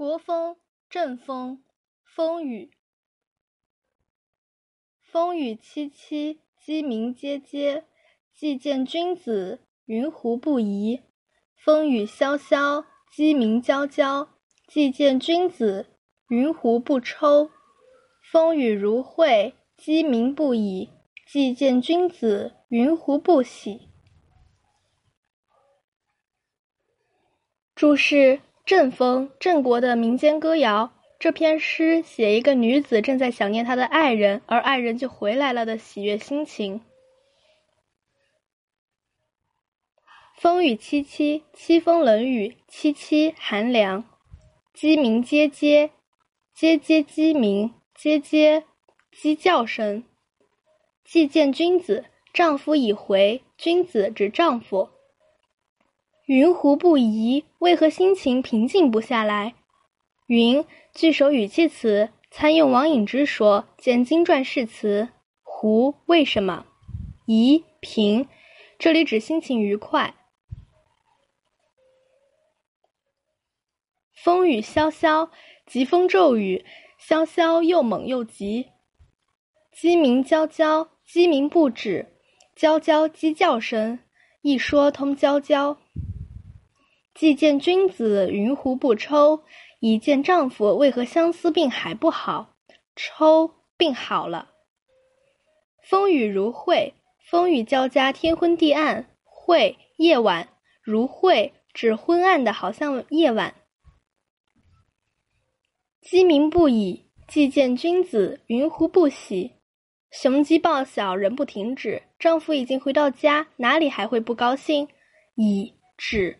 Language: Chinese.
国风，正风，风雨。风雨凄凄，鸡鸣喈喈。既见君子，云胡不疑？风雨萧萧，鸡鸣啾啾。既见君子，云胡不抽？风雨如晦，鸡鸣不已。既见君子，云胡不喜？注释。郑风，郑国的民间歌谣。这篇诗写一个女子正在想念她的爱人，而爱人就回来了的喜悦心情。风雨凄凄，凄风冷雨，凄凄寒凉。鸡鸣喈喈，喈喈鸡鸣，喈喈鸡叫声。既见君子，丈夫已回，君子指丈夫。云胡不疑？为何心情平静不下来？云句首语气词，参用王隐之说，见经传释词。胡为什么？疑平，这里指心情愉快。风雨萧萧，疾风骤雨，萧萧又猛又急。鸡鸣啾啾，鸡鸣不止，啾啾鸡叫声，一说通啾啾。既见君子，云胡不抽？已见丈夫，为何相思病还不好？抽病好了。风雨如晦，风雨交加，天昏地暗。晦夜晚，如晦指昏暗的，好像夜晚。鸡鸣不已，既见君子，云胡不喜？雄鸡报晓，人不停止。丈夫已经回到家，哪里还会不高兴？已指。